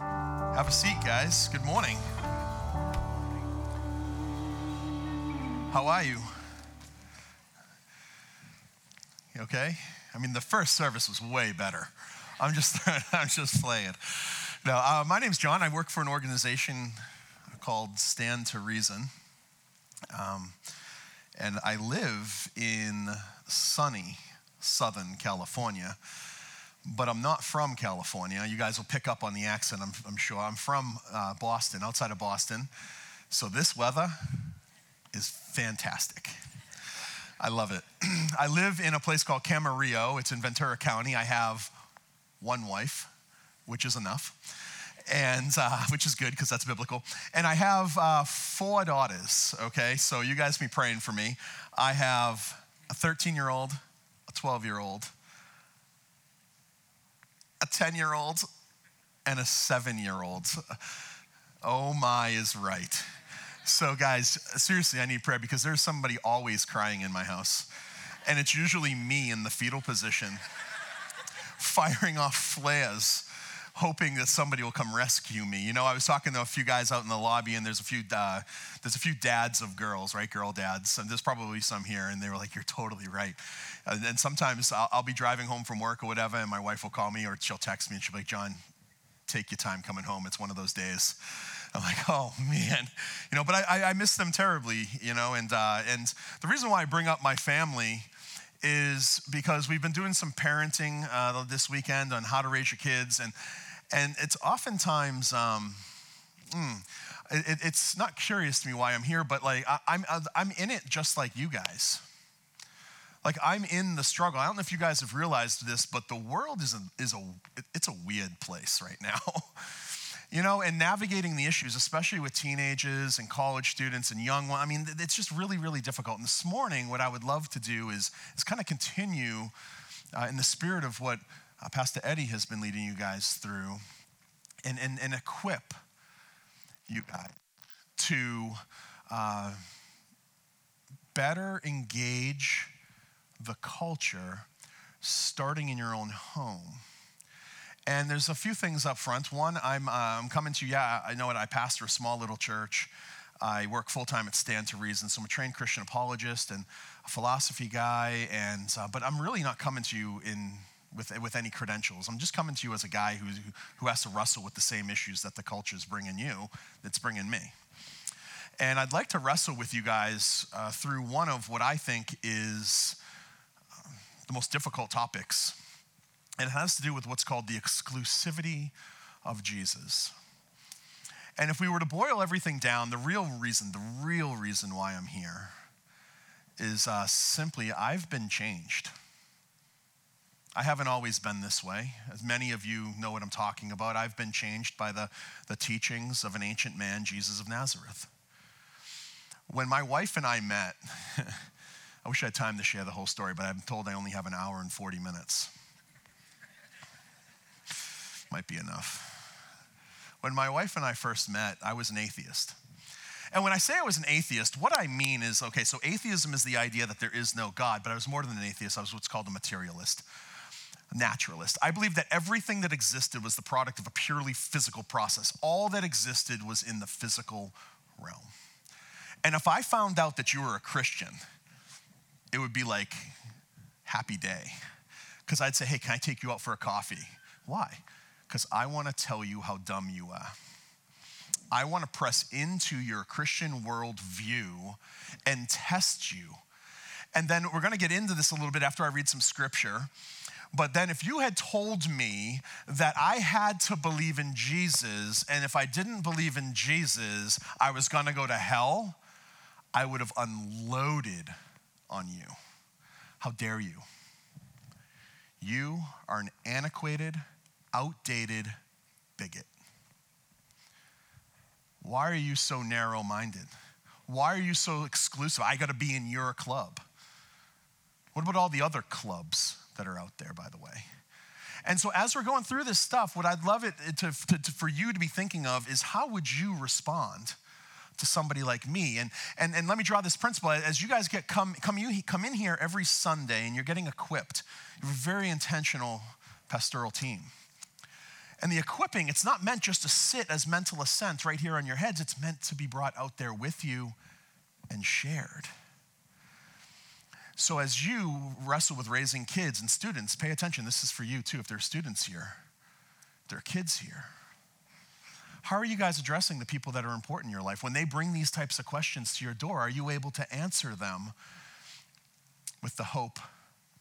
Have a seat, guys. Good morning. How are you? You okay? I mean, the first service was way better. I'm just, I'm just playing. No, uh, my name's John. I work for an organization called Stand to Reason. Um, and I live in sunny Southern California but I'm not from California. You guys will pick up on the accent, I'm, I'm sure. I'm from uh, Boston, outside of Boston. So this weather is fantastic. I love it. I live in a place called Camarillo. It's in Ventura County. I have one wife, which is enough, and uh, which is good because that's biblical. And I have uh, four daughters. Okay, so you guys be praying for me. I have a 13 year old, a 12 year old, a 10 year old, and a seven year old. Oh my is right. So, guys, seriously, I need prayer because there's somebody always crying in my house. And it's usually me in the fetal position, firing off flares, hoping that somebody will come rescue me. You know, I was talking to a few guys out in the lobby, and there's a few uh, there's a few dads of girls, right? Girl dads, and there's probably some here, and they were like, "You're totally right." And sometimes I'll, I'll be driving home from work or whatever, and my wife will call me or she'll text me, and she'll be like, "John, take your time coming home. It's one of those days." I'm like, oh man, you know, but I, I miss them terribly, you know, and uh, and the reason why I bring up my family is because we've been doing some parenting uh, this weekend on how to raise your kids, and and it's oftentimes. Um, mm, it, it's not curious to me why I'm here, but like I, I'm, I'm in it just like you guys. Like I'm in the struggle. I don't know if you guys have realized this, but the world is a, is a it's a weird place right now. you know, and navigating the issues, especially with teenagers and college students and young ones. I mean, it's just really, really difficult. And this morning, what I would love to do is, is kind of continue uh, in the spirit of what uh, Pastor Eddie has been leading you guys through and, and, and equip you guys to uh, better engage the culture starting in your own home and there's a few things up front. One, I'm, uh, I'm coming to, you. yeah, I know it, I pastor a small little church. I work full time at Stand to Reason, so I'm a trained Christian apologist and a philosophy guy. And uh, but I'm really not coming to you in with with any credentials. I'm just coming to you as a guy who who has to wrestle with the same issues that the culture is bringing you, that's bringing me. And I'd like to wrestle with you guys uh, through one of what I think is uh, the most difficult topics and it has to do with what's called the exclusivity of Jesus. And if we were to boil everything down, the real reason, the real reason why I'm here is uh, simply I've been changed. I haven't always been this way. As many of you know what I'm talking about, I've been changed by the, the teachings of an ancient man, Jesus of Nazareth. When my wife and I met, I wish I had time to share the whole story, but I'm told I only have an hour and 40 minutes might be enough. When my wife and I first met, I was an atheist. And when I say I was an atheist, what I mean is okay, so atheism is the idea that there is no God, but I was more than an atheist. I was what's called a materialist, naturalist. I believe that everything that existed was the product of a purely physical process. All that existed was in the physical realm. And if I found out that you were a Christian, it would be like happy day. Because I'd say, hey, can I take you out for a coffee? Why? because I want to tell you how dumb you are. I want to press into your Christian worldview and test you. And then we're going to get into this a little bit after I read some scripture. But then, if you had told me that I had to believe in Jesus, and if I didn't believe in Jesus, I was to go to hell, I would have unloaded on you. How dare you? You are an antiquated, outdated bigot. Why are you so narrow minded? Why are you so exclusive? I got to be in your club. What about all the other clubs that are out there, by the way? And so, as we're going through this stuff, what I'd love it to, to, to, for you to be thinking of is how would you respond to somebody like me? And, and, and let me draw this principle. As you guys get come, come, you, come in here every Sunday and you're getting equipped, you're a very intentional pastoral team. And the equipping, it's not meant just to sit as mental assent right here on your heads, it's meant to be brought out there with you and shared. So, as you wrestle with raising kids and students, pay attention. This is for you too, if there are students here, there are kids here. How are you guys addressing the people that are important in your life? When they bring these types of questions to your door, are you able to answer them with the hope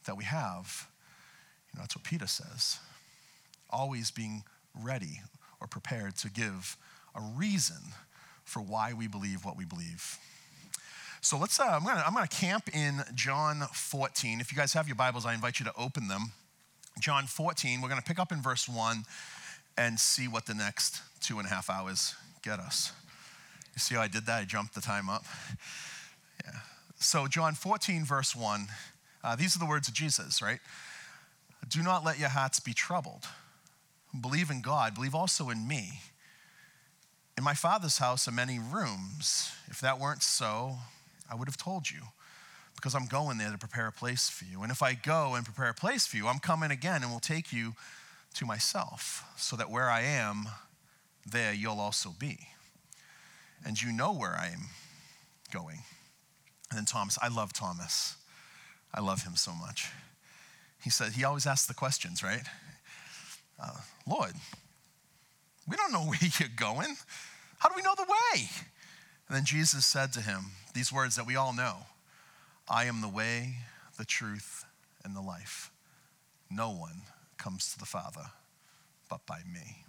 that we have? You know, that's what Peter says. Always being ready or prepared to give a reason for why we believe what we believe. So let's, uh, I'm gonna, I'm gonna camp in John 14. If you guys have your Bibles, I invite you to open them. John 14, we're gonna pick up in verse 1 and see what the next two and a half hours get us. You see how I did that? I jumped the time up. Yeah. So, John 14, verse 1, uh, these are the words of Jesus, right? Do not let your hearts be troubled. Believe in God, believe also in me. In my Father's house are many rooms. If that weren't so, I would have told you, because I'm going there to prepare a place for you. And if I go and prepare a place for you, I'm coming again and will take you to myself, so that where I am, there you'll also be. And you know where I am going. And then Thomas, I love Thomas. I love him so much. He said, he always asks the questions, right? Uh, Lord, we don't know where you're going. How do we know the way? And then Jesus said to him these words that we all know I am the way, the truth, and the life. No one comes to the Father but by me.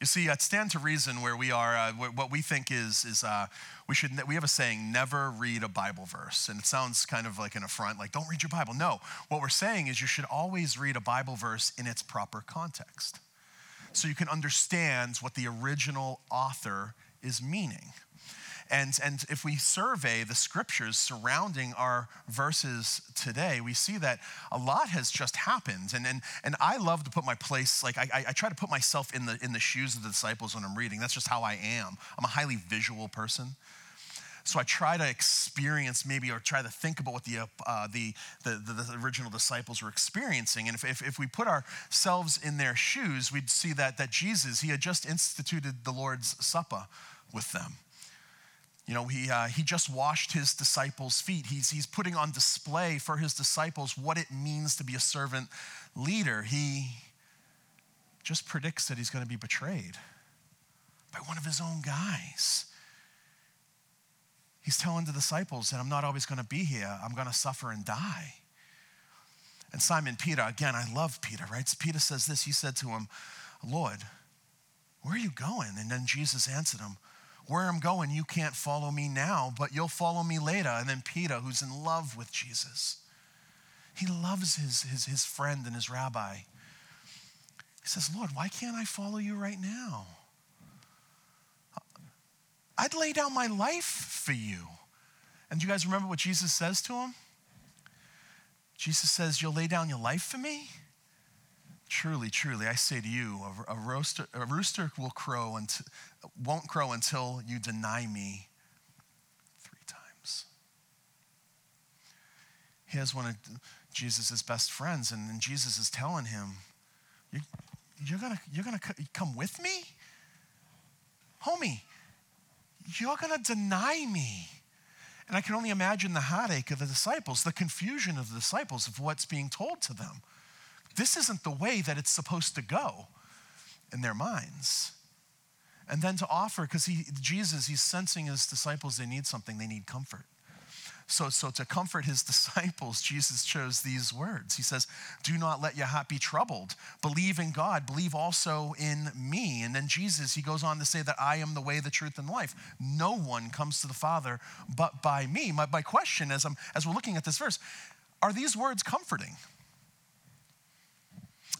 You see, at Stand to Reason, where we are, uh, what we think is, is uh, we should, we have a saying, never read a Bible verse. And it sounds kind of like an affront, like, don't read your Bible. No, what we're saying is you should always read a Bible verse in its proper context so you can understand what the original author is meaning. And, and if we survey the scriptures surrounding our verses today, we see that a lot has just happened. And, and, and I love to put my place, like I, I try to put myself in the, in the shoes of the disciples when I'm reading. That's just how I am. I'm a highly visual person. So I try to experience maybe or try to think about what the, uh, the, the, the, original disciples were experiencing. And if, if, if, we put ourselves in their shoes, we'd see that, that Jesus, he had just instituted the Lord's Supper with them. You know, he, uh, he just washed his disciples' feet. He's, he's putting on display for his disciples what it means to be a servant leader. He just predicts that he's going to be betrayed by one of his own guys. He's telling the disciples that I'm not always going to be here, I'm going to suffer and die. And Simon Peter, again, I love Peter, right? Peter says this He said to him, Lord, where are you going? And then Jesus answered him, where I'm going, you can't follow me now, but you'll follow me later. And then Peter, who's in love with Jesus, he loves his, his, his friend and his rabbi. He says, Lord, why can't I follow you right now? I'd lay down my life for you. And do you guys remember what Jesus says to him? Jesus says, You'll lay down your life for me? Truly, truly, I say to you, a, a, roaster, a rooster will crow until, won't crow until you deny me three times. Here's one of Jesus' best friends, and, and Jesus is telling him, you, You're gonna, you're gonna come with me? Homie, you're gonna deny me. And I can only imagine the heartache of the disciples, the confusion of the disciples of what's being told to them. This isn't the way that it's supposed to go in their minds. And then to offer, because he, Jesus, he's sensing his disciples, they need something, they need comfort. So, so to comfort his disciples, Jesus chose these words. He says, Do not let your heart be troubled. Believe in God. Believe also in me. And then Jesus, he goes on to say that I am the way, the truth, and life. No one comes to the Father but by me. My, my question as, I'm, as we're looking at this verse, are these words comforting?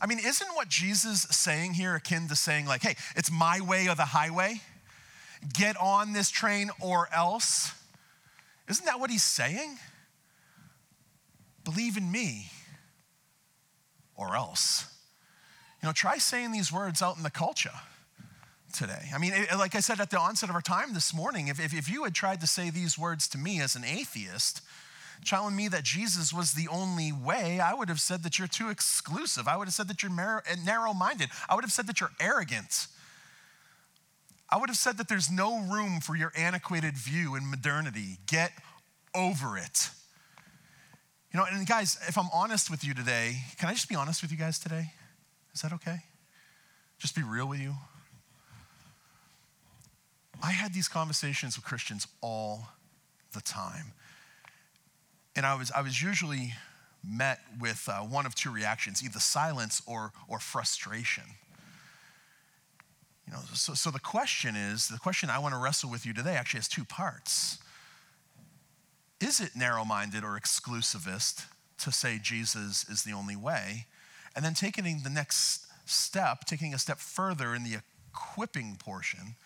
I mean, isn't what Jesus saying here akin to saying, like, hey, it's my way or the highway? Get on this train or else? Isn't that what he's saying? Believe in me or else. You know, try saying these words out in the culture today. I mean, like I said at the onset of our time this morning, if, if, if you had tried to say these words to me as an atheist, telling me that Jesus was the only way, I would have said that you're too exclusive. I would have said that you're eh, narrow minded. I would have said that you're arrogant. I would have said that there's no room for your antiquated view in modernity. Get over it. You know, and guys, if I'm honest with you today, can I just be honest with you guys today? Is that okay? Just be real with you. I had these conversations with Christians all the time. And I was, I was usually met with uh, one of two reactions either silence or, or frustration. You know, so, so the question is the question I want to wrestle with you today actually has two parts. Is it narrow minded or exclusivist to say Jesus is the only way? And then taking the next step, taking a step further in the equipping portion,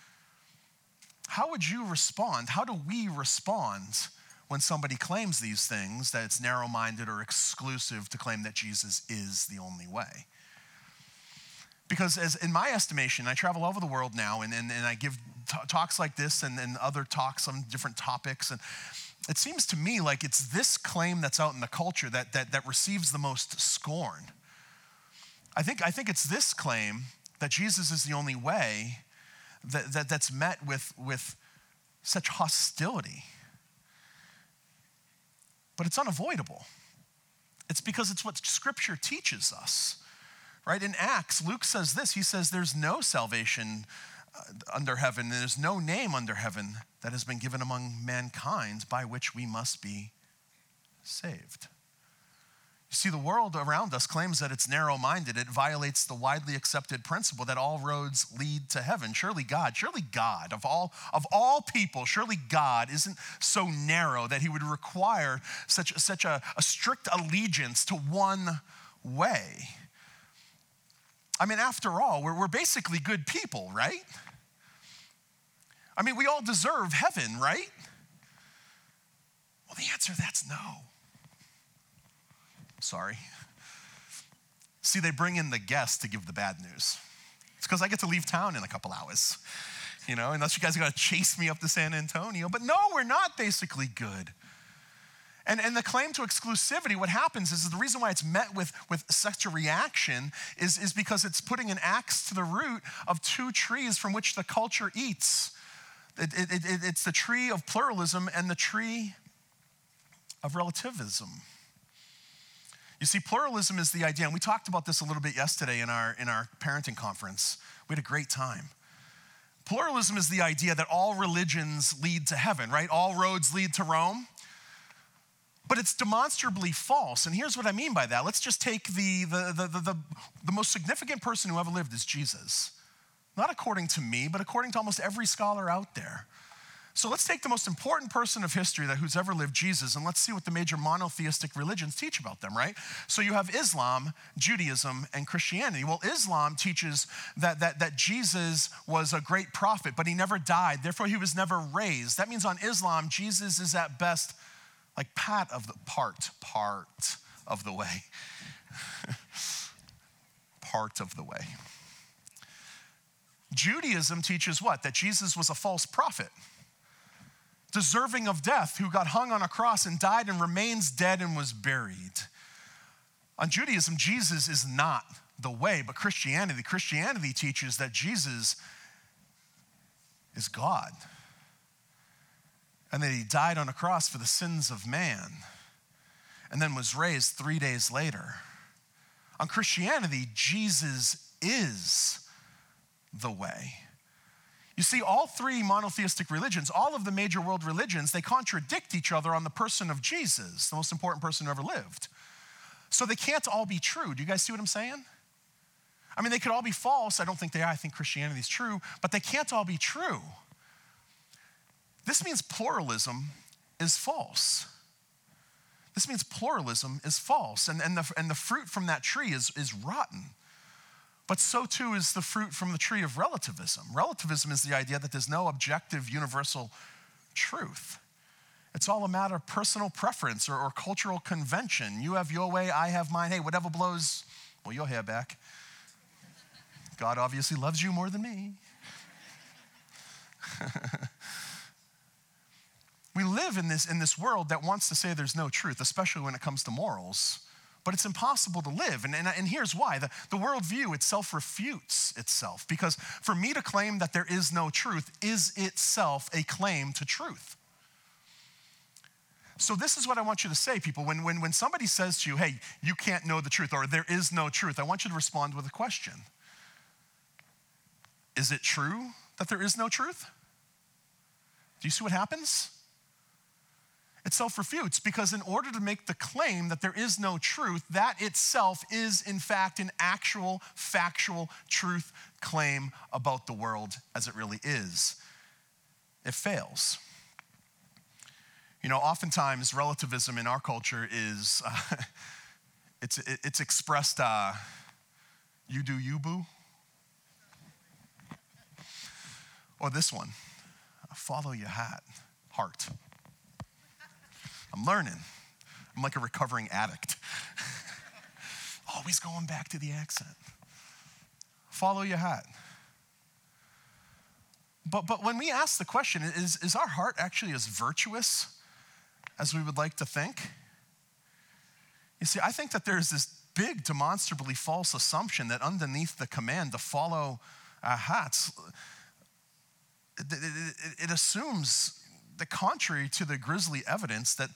how would you respond? How do we respond when somebody claims these things that it's narrow minded or exclusive to claim that Jesus is the only way? Because, as in my estimation, I travel all over the world now and, and, and I give t- talks like this and, and other talks on different topics. And it seems to me like it's this claim that's out in the culture that, that, that receives the most scorn. I think, I think it's this claim that Jesus is the only way that, that, that's met with, with such hostility. But it's unavoidable. It's because it's what Scripture teaches us. Right? In Acts, Luke says this He says, There's no salvation uh, under heaven, there's no name under heaven that has been given among mankind by which we must be saved. You see, the world around us claims that it's narrow minded. It violates the widely accepted principle that all roads lead to heaven. Surely God, surely God, of all, of all people, surely God isn't so narrow that he would require such, such a, a strict allegiance to one way. I mean, after all, we're, we're basically good people, right? I mean, we all deserve heaven, right? Well, the answer that's no. Sorry. See, they bring in the guests to give the bad news. It's because I get to leave town in a couple hours, you know, unless you guys are going to chase me up to San Antonio. But no, we're not basically good. And, and the claim to exclusivity, what happens is the reason why it's met with, with such a reaction is, is because it's putting an axe to the root of two trees from which the culture eats. It, it, it, it's the tree of pluralism and the tree of relativism. You see, pluralism is the idea, and we talked about this a little bit yesterday in our, in our parenting conference. We had a great time. Pluralism is the idea that all religions lead to heaven, right? All roads lead to Rome. But it's demonstrably false. And here's what I mean by that. Let's just take the, the, the, the, the, the most significant person who ever lived is Jesus. Not according to me, but according to almost every scholar out there. So let's take the most important person of history that who's ever lived, Jesus, and let's see what the major monotheistic religions teach about them, right? So you have Islam, Judaism, and Christianity. Well, Islam teaches that, that, that Jesus was a great prophet, but he never died. Therefore, he was never raised. That means on Islam, Jesus is at best like part of the part, part of the way. part of the way. Judaism teaches what? That Jesus was a false prophet, deserving of death, who got hung on a cross and died and remains dead and was buried. On Judaism, Jesus is not the way, but Christianity, Christianity teaches that Jesus is God and that he died on a cross for the sins of man and then was raised three days later. On Christianity, Jesus is the way. You see, all three monotheistic religions, all of the major world religions, they contradict each other on the person of Jesus, the most important person who ever lived. So they can't all be true. Do you guys see what I'm saying? I mean, they could all be false. I don't think they are. I think Christianity is true, but they can't all be true. This means pluralism is false. This means pluralism is false, and, and, the, and the fruit from that tree is, is rotten. But so too is the fruit from the tree of relativism. Relativism is the idea that there's no objective universal truth. It's all a matter of personal preference or, or cultural convention. You have your way, I have mine. Hey, whatever blows, well, your hair back. God obviously loves you more than me. we live in this, in this world that wants to say there's no truth, especially when it comes to morals. But it's impossible to live. And, and, and here's why the, the worldview itself refutes itself. Because for me to claim that there is no truth is itself a claim to truth. So, this is what I want you to say, people. When, when, when somebody says to you, hey, you can't know the truth, or there is no truth, I want you to respond with a question Is it true that there is no truth? Do you see what happens? It self refutes because, in order to make the claim that there is no truth, that itself is, in fact, an actual, factual truth claim about the world as it really is. It fails. You know, oftentimes relativism in our culture is uh, it's it's expressed uh, you do you boo, or this one, follow your hat, heart. I'm learning. I'm like a recovering addict. Always going back to the accent. Follow your hat. But, but when we ask the question, is, is our heart actually as virtuous as we would like to think? You see, I think that there's this big, demonstrably false assumption that underneath the command to follow our hats, it, it, it assumes the contrary to the grisly evidence that,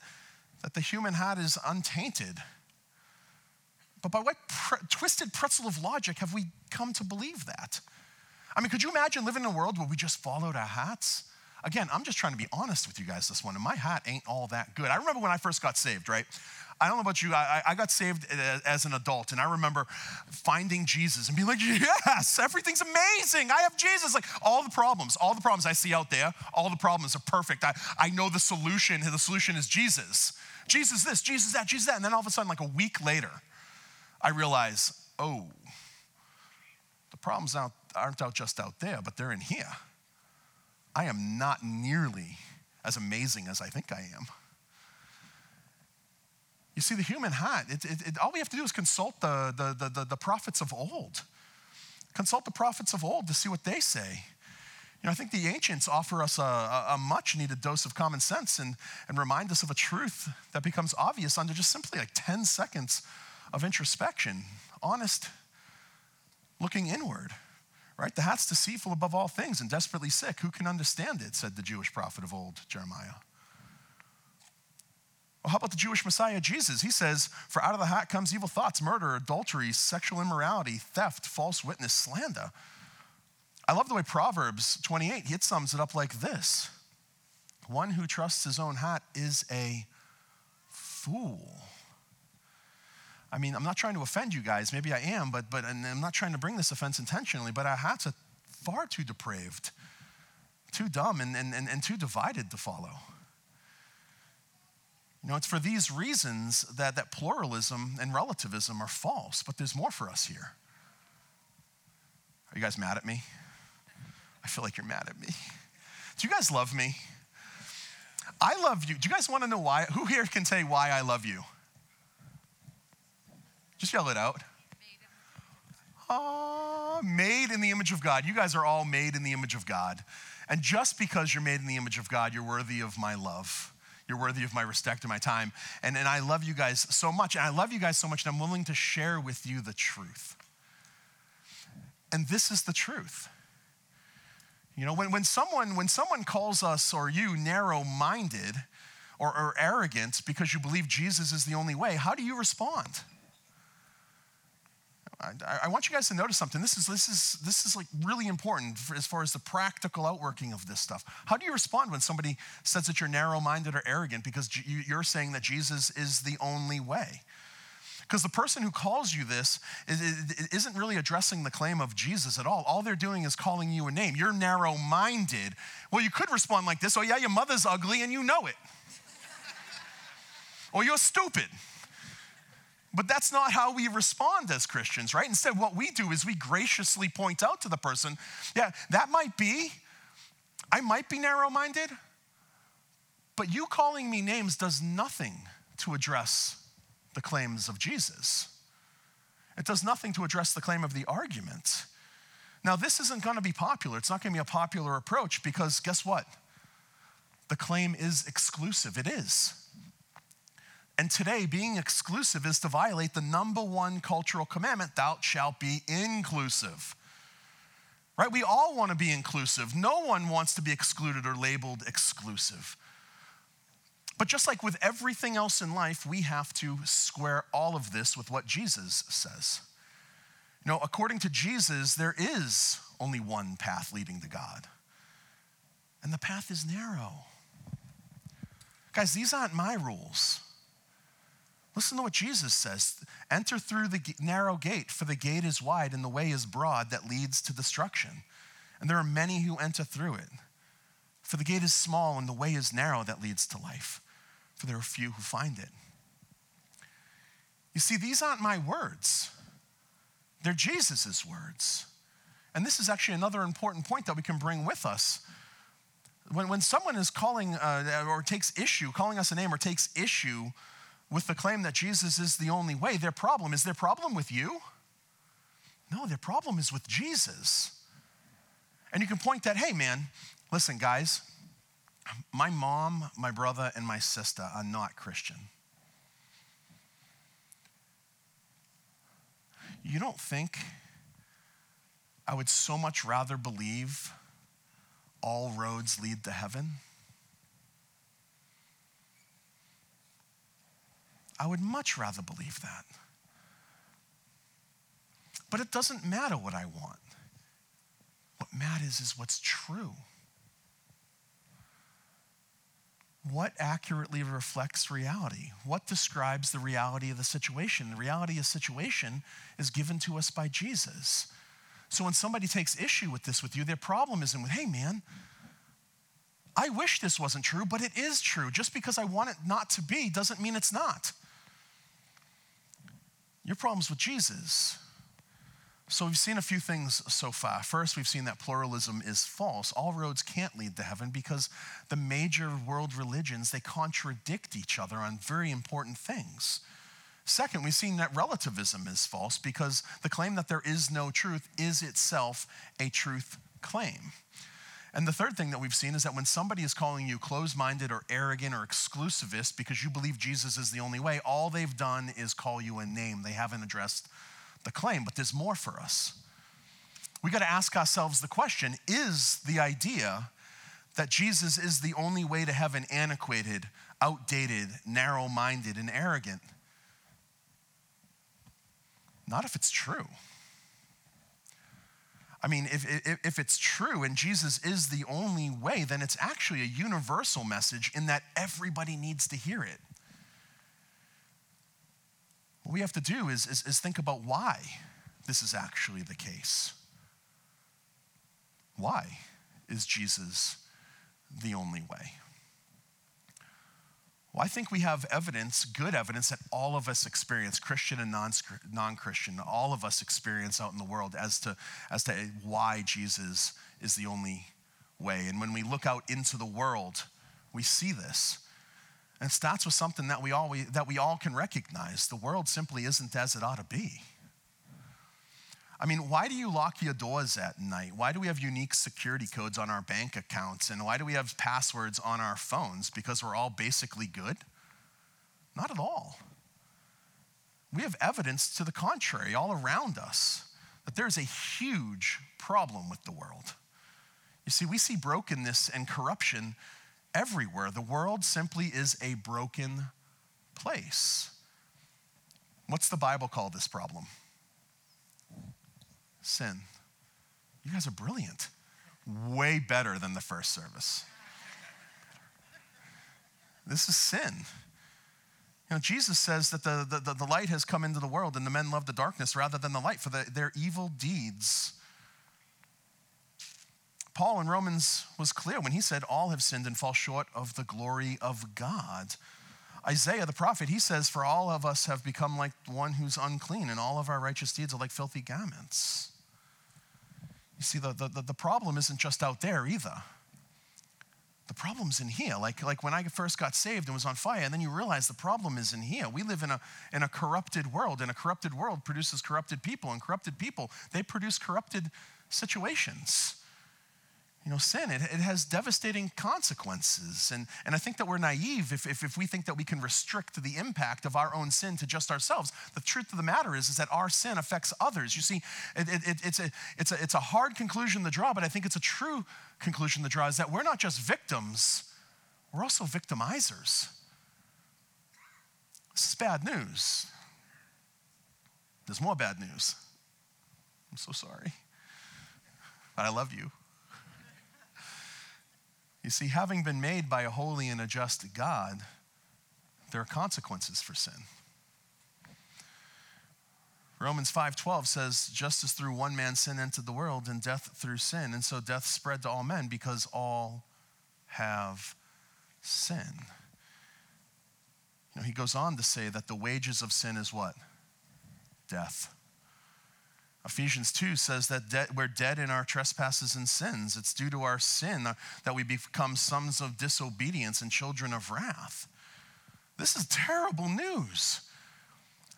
that the human heart is untainted. But by what twisted pretzel of logic have we come to believe that? I mean, could you imagine living in a world where we just followed our hearts? Again, I'm just trying to be honest with you guys this one, my hat ain't all that good. I remember when I first got saved, right? I don't know about you, I, I got saved as an adult, and I remember finding Jesus and being like, yes, everything's amazing. I have Jesus. Like all the problems, all the problems I see out there, all the problems are perfect. I, I know the solution, the solution is Jesus. Jesus this, Jesus that, Jesus that. And then all of a sudden, like a week later, I realize, oh, the problems out, aren't out just out there, but they're in here. I am not nearly as amazing as I think I am. You see, the human heart, it, it, it, all we have to do is consult the, the, the, the, prophets of old. Consult the prophets of old to see what they say. You know, I think the ancients offer us a, a, much needed dose of common sense and, and remind us of a truth that becomes obvious under just simply like 10 seconds of introspection, honest looking inward. Right? The heart's deceitful above all things and desperately sick. Who can understand it? said the Jewish prophet of old, Jeremiah. Well, how about the Jewish Messiah, Jesus? He says, For out of the heart comes evil thoughts, murder, adultery, sexual immorality, theft, false witness, slander. I love the way Proverbs 28, it sums it up like this One who trusts his own heart is a fool. I mean, I'm not trying to offend you guys. Maybe I am, but, but I'm not trying to bring this offense intentionally, but our hearts are far too depraved, too dumb, and, and, and, and too divided to follow. You know, it's for these reasons that, that pluralism and relativism are false, but there's more for us here. Are you guys mad at me? I feel like you're mad at me. Do you guys love me? I love you. Do you guys want to know why? Who here can say why I love you? Just yell it out. Ah, made in the image of God. You guys are all made in the image of God. And just because you're made in the image of God, you're worthy of my love. You're worthy of my respect and my time. And, and I love you guys so much. And I love you guys so much, and I'm willing to share with you the truth. And this is the truth. You know, when, when, someone, when someone calls us or you narrow minded or, or arrogant because you believe Jesus is the only way, how do you respond? I, I, want you guys to notice something. This is, this is, this is like really important as far as the practical outworking of this stuff. How do you respond when somebody says that you're narrow minded or arrogant because you're saying that Jesus is the only way? Because the person who calls you this isn't really addressing the claim of Jesus at all. All they're doing is calling you a name. You're narrow minded. Well, you could respond like this Oh, yeah, your mother's ugly and you know it. or you're stupid. But that's not how we respond as Christians, right? Instead, what we do is we graciously point out to the person, yeah, that might be, I might be narrow minded, but you calling me names does nothing to address the claims of Jesus. It does nothing to address the claim of the argument. Now, this isn't going to be popular. It's not going to be a popular approach because guess what? the claim is exclusive. It is. And today, being exclusive is to violate the number one cultural commandment thou shalt be inclusive. Right? We all want to be inclusive. No one wants to be excluded or labeled exclusive. But just like with everything else in life, we have to square all of this with what Jesus says. You know, according to Jesus, there is only one path leading to God, and the path is narrow. Guys, these aren't my rules. Listen to what Jesus says Enter through the narrow gate, for the gate is wide and the way is broad that leads to destruction. And there are many who enter through it. For the gate is small and the way is narrow that leads to life, for there are few who find it. You see, these aren't my words, they're Jesus' words. And this is actually another important point that we can bring with us. When, when someone is calling uh, or takes issue, calling us a name or takes issue with the claim that Jesus is the only way, their problem is their problem with you? No, their problem is with Jesus. And you can point that, hey man, listen, guys, my mom, my brother, and my sister are not Christian. You don't think I would so much rather believe all roads lead to heaven? I would much rather believe that. But it doesn't matter what I want. What matters is what's true. What accurately reflects reality? What describes the reality of the situation? The reality of situation is given to us by Jesus. So when somebody takes issue with this with you, their problem isn't with, hey man, I wish this wasn't true, but it is true. Just because I want it not to be doesn't mean it's not. Your problem's with Jesus. So we've seen a few things so far. First, we've seen that pluralism is false. All roads can't lead to heaven because the major world religions, they contradict each other on very important things. Second, we've seen that relativism is false because the claim that there is no truth is itself a truth claim. And the third thing that we've seen is that when somebody is calling you closed minded or arrogant or exclusivist because you believe Jesus is the only way, all they've done is call you a name. They haven't addressed the claim, but there's more for us. We got to ask ourselves the question is the idea that Jesus is the only way to heaven antiquated, outdated, narrow minded, and arrogant? Not if it's true. I mean, if, if, if, it's true and Jesus is the only way, then it's actually a universal message in that everybody needs to hear it. What we have to do is, is, is think about why this is actually the case. Why is Jesus the only way? Well, I think we have evidence, good evidence, that all of us experience, Christian and non Christian, all of us experience out in the world as to, as to why Jesus is the only way. And when we look out into the world, we see this. And it starts with something that we, all, that we all can recognize the world simply isn't as it ought to be. I mean, why do you lock your doors at night? Why do we have unique security codes on our bank accounts? And why do we have passwords on our phones? Because we're all basically good? Not at all. We have evidence to the contrary all around us that there's a huge problem with the world. You see, we see brokenness and corruption everywhere. The world simply is a broken place. What's the Bible call this problem? Sin. You guys are brilliant. Way better than the first service. This is sin. You know, Jesus says that the, the, the light has come into the world and the men love the darkness rather than the light for the, their evil deeds. Paul in Romans was clear when he said, All have sinned and fall short of the glory of God. Isaiah the prophet, he says, For all of us have become like one who's unclean, and all of our righteous deeds are like filthy garments. You see, the, the, the problem isn't just out there either. The problem's in here. Like, like when I first got saved and was on fire, and then you realize the problem is in here. We live in a, in a corrupted world, and a corrupted world produces corrupted people, and corrupted people, they produce corrupted situations. You know, sin, it, it has devastating consequences. And, and I think that we're naive if, if, if we think that we can restrict the impact of our own sin to just ourselves. The truth of the matter is, is that our sin affects others. You see, it, it, it's, a, it's, a, it's a hard conclusion to draw, but I think it's a true conclusion to draw is that we're not just victims, we're also victimizers. This is bad news. There's more bad news. I'm so sorry. But I love you. You see, having been made by a holy and a just God, there are consequences for sin. Romans 5:12 says, "Just as through one man sin entered the world, and death through sin, and so death spread to all men because all have sin." You know, he goes on to say that the wages of sin is what? Death. Ephesians 2 says that de- we're dead in our trespasses and sins. It's due to our sin that we become sons of disobedience and children of wrath. This is terrible news.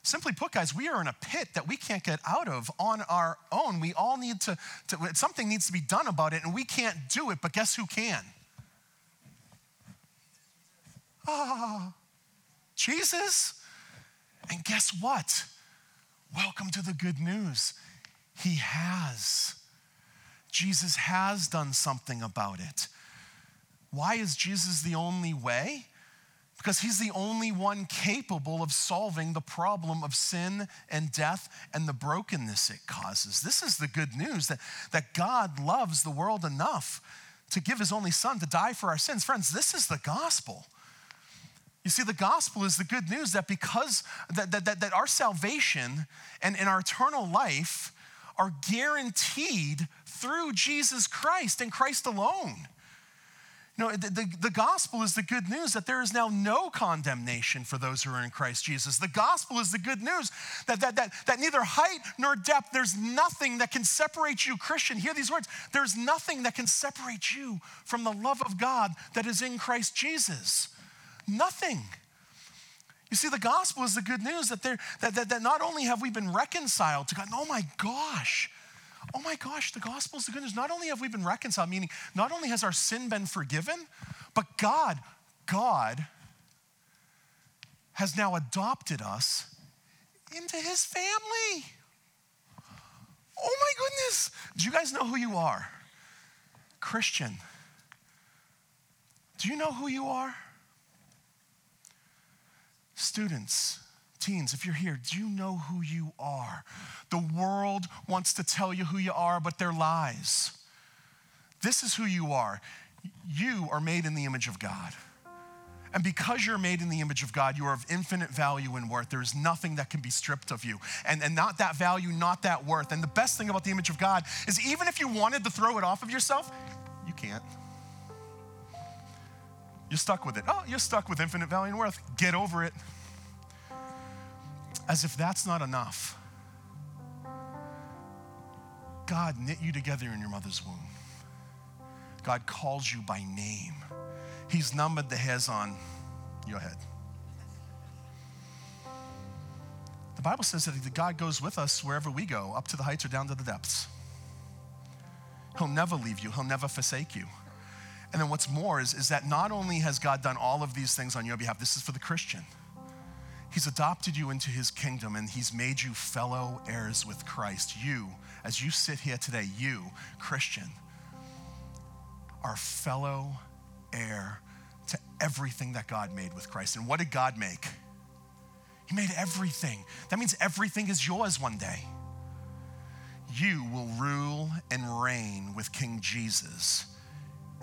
Simply put, guys, we are in a pit that we can't get out of on our own. We all need to, to something needs to be done about it, and we can't do it, but guess who can? Ah, Jesus. And guess what? Welcome to the good news. He has. Jesus has done something about it. Why is Jesus the only way? Because he's the only one capable of solving the problem of sin and death and the brokenness it causes. This is the good news that, that God loves the world enough to give his only son to die for our sins. Friends, this is the gospel. You see, the gospel is the good news that because that, that, that, that our salvation and, and our eternal life are guaranteed through Jesus Christ and Christ alone. You know, the, the, the, gospel is the good news that there is now no condemnation for those who are in Christ Jesus. The gospel is the good news that, that, that, that neither height nor depth, there's nothing that can separate you, Christian. Hear these words there's nothing that can separate you from the love of God that is in Christ Jesus. Nothing. You see, the gospel is the good news that, there, that, that, that not only have we been reconciled to God, oh my gosh, oh my gosh, the gospel is the good news. Not only have we been reconciled, meaning not only has our sin been forgiven, but God, God has now adopted us into his family. Oh my goodness. Do you guys know who you are? Christian. Do you know who you are? Students, teens, if you're here, do you know who you are? The world wants to tell you who you are, but they're lies. This is who you are. You are made in the image of God. And because you're made in the image of God, you are of infinite value and worth. There is nothing that can be stripped of you. And, and not that value, not that worth. And the best thing about the image of God is even if you wanted to throw it off of yourself, you can't. You're stuck with it. Oh, you're stuck with infinite value and worth. Get over it. As if that's not enough. God knit you together in your mother's womb. God calls you by name. He's numbered the hairs on your head. The Bible says that God goes with us wherever we go, up to the heights or down to the depths. He'll never leave you, He'll never forsake you. And then what's more is, is that not only has God done all of these things on your behalf, this is for the Christian. He's adopted you into his kingdom and he's made you fellow heirs with Christ. You, as you sit here today, you, Christian, are fellow heir to everything that God made with Christ. And what did God make? He made everything. That means everything is yours one day. You will rule and reign with King Jesus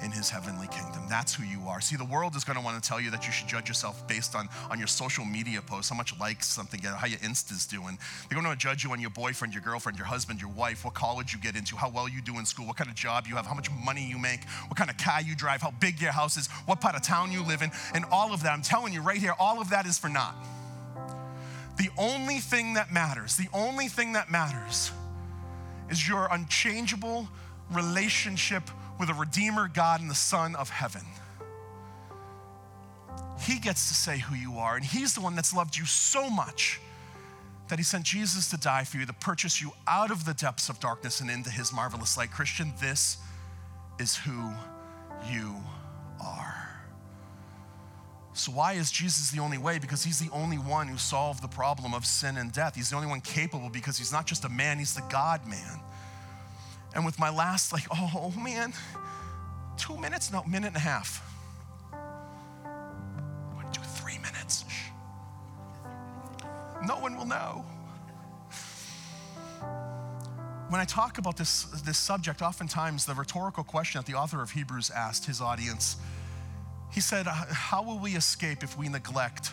in his heavenly kingdom. That's who you are. See, the world is going to want to tell you that you should judge yourself based on, on your social media posts, how much likes something how your Insta's doing. They're going to judge you on your boyfriend, your girlfriend, your husband, your wife, what college you get into, how well you do in school, what kind of job you have, how much money you make, what kind of car you drive, how big your house is, what part of town you live in, and all of that. I'm telling you right here, all of that is for naught. The only thing that matters, the only thing that matters is your unchangeable relationship with a Redeemer, God, and the Son of heaven. He gets to say who you are, and He's the one that's loved you so much that He sent Jesus to die for you, to purchase you out of the depths of darkness and into His marvelous light. Christian, this is who you are. So, why is Jesus the only way? Because he's the only one who solved the problem of sin and death. He's the only one capable because he's not just a man, he's the God man. And with my last, like, oh man, two minutes? No, minute and a half. Going do three minutes. No one will know. When I talk about this, this subject, oftentimes the rhetorical question that the author of Hebrews asked his audience, he said, How will we escape if we neglect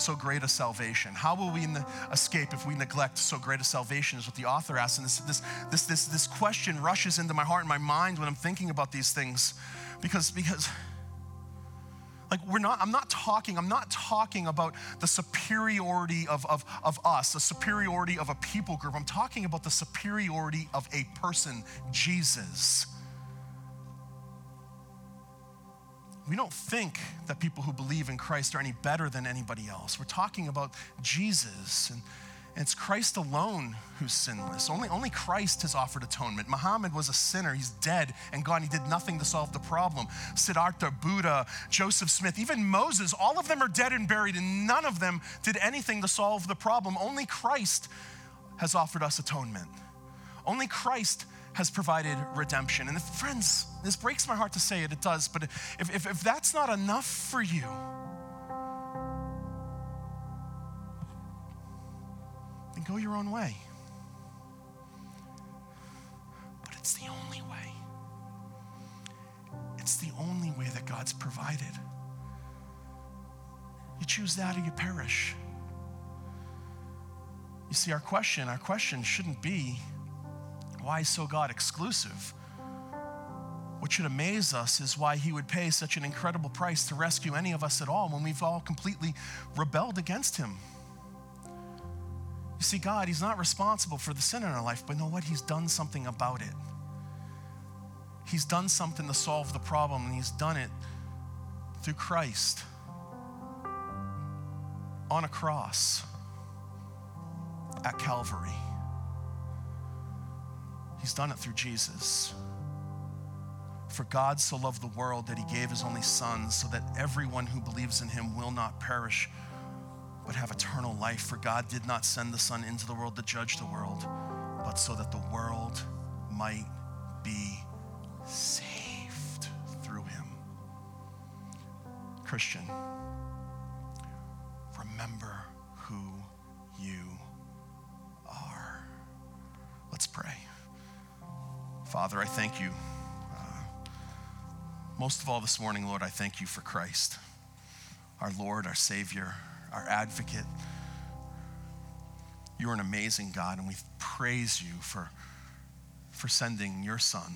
so great a salvation? How will we escape if we neglect so great a salvation? Is what the author asks. And this, this, this, this, this question rushes into my heart and my mind when I'm thinking about these things. Because, because like we're not, I'm not talking, I'm not talking about the superiority of, of, of us, the superiority of a people group. I'm talking about the superiority of a person, Jesus. We don't think that people who believe in Christ are any better than anybody else. We're talking about Jesus, and, it's Christ alone who's sinless. Only, only Christ has offered atonement. Muhammad was a sinner, he's dead and gone. He did nothing to solve the problem. Siddhartha, Buddha, Joseph Smith, even Moses, all of them are dead and buried, and none of them did anything to solve the problem. Only Christ has offered us atonement. Only Christ has provided redemption. And friends, this breaks my heart to say it, it does, but if, if, if that's not enough for you, then go your own way. But it's the only way. It's the only way that God's provided. You choose that or you perish. You see, our question, our question shouldn't be, why is so God exclusive? What should amaze us is why he would pay such an incredible price to rescue any of us at all when we've all completely rebelled against him. You see, God, he's not responsible for the sin in our life, but know what? He's done something about it. He's done something to solve the problem, and he's done it through Christ on a cross at Calvary. He's done it through Jesus. For God so loved the world that he gave his only Son, so that everyone who believes in him will not perish, but have eternal life. For God did not send the Son into the world to judge the world, but so that the world might be saved through him. Christian, remember who you Father, I thank you. Uh, most of all this morning, Lord, I thank you for Christ, our Lord, our Savior, our advocate. You're an amazing God, and we praise you for, for sending your Son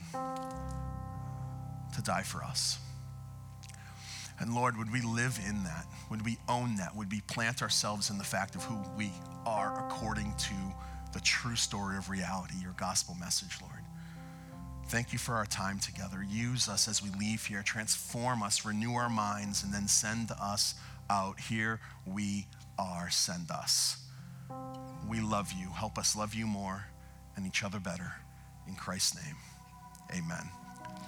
to die for us. And Lord, would we live in that? Would we own that? Would we plant ourselves in the fact of who we are according to the true story of reality, your gospel message, Lord? Thank you for our time together. Use us as we leave here. Transform us, renew our minds, and then send us out. Here we are. Send us. We love you. Help us love you more and each other better. In Christ's name, amen.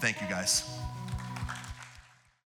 Thank you, guys.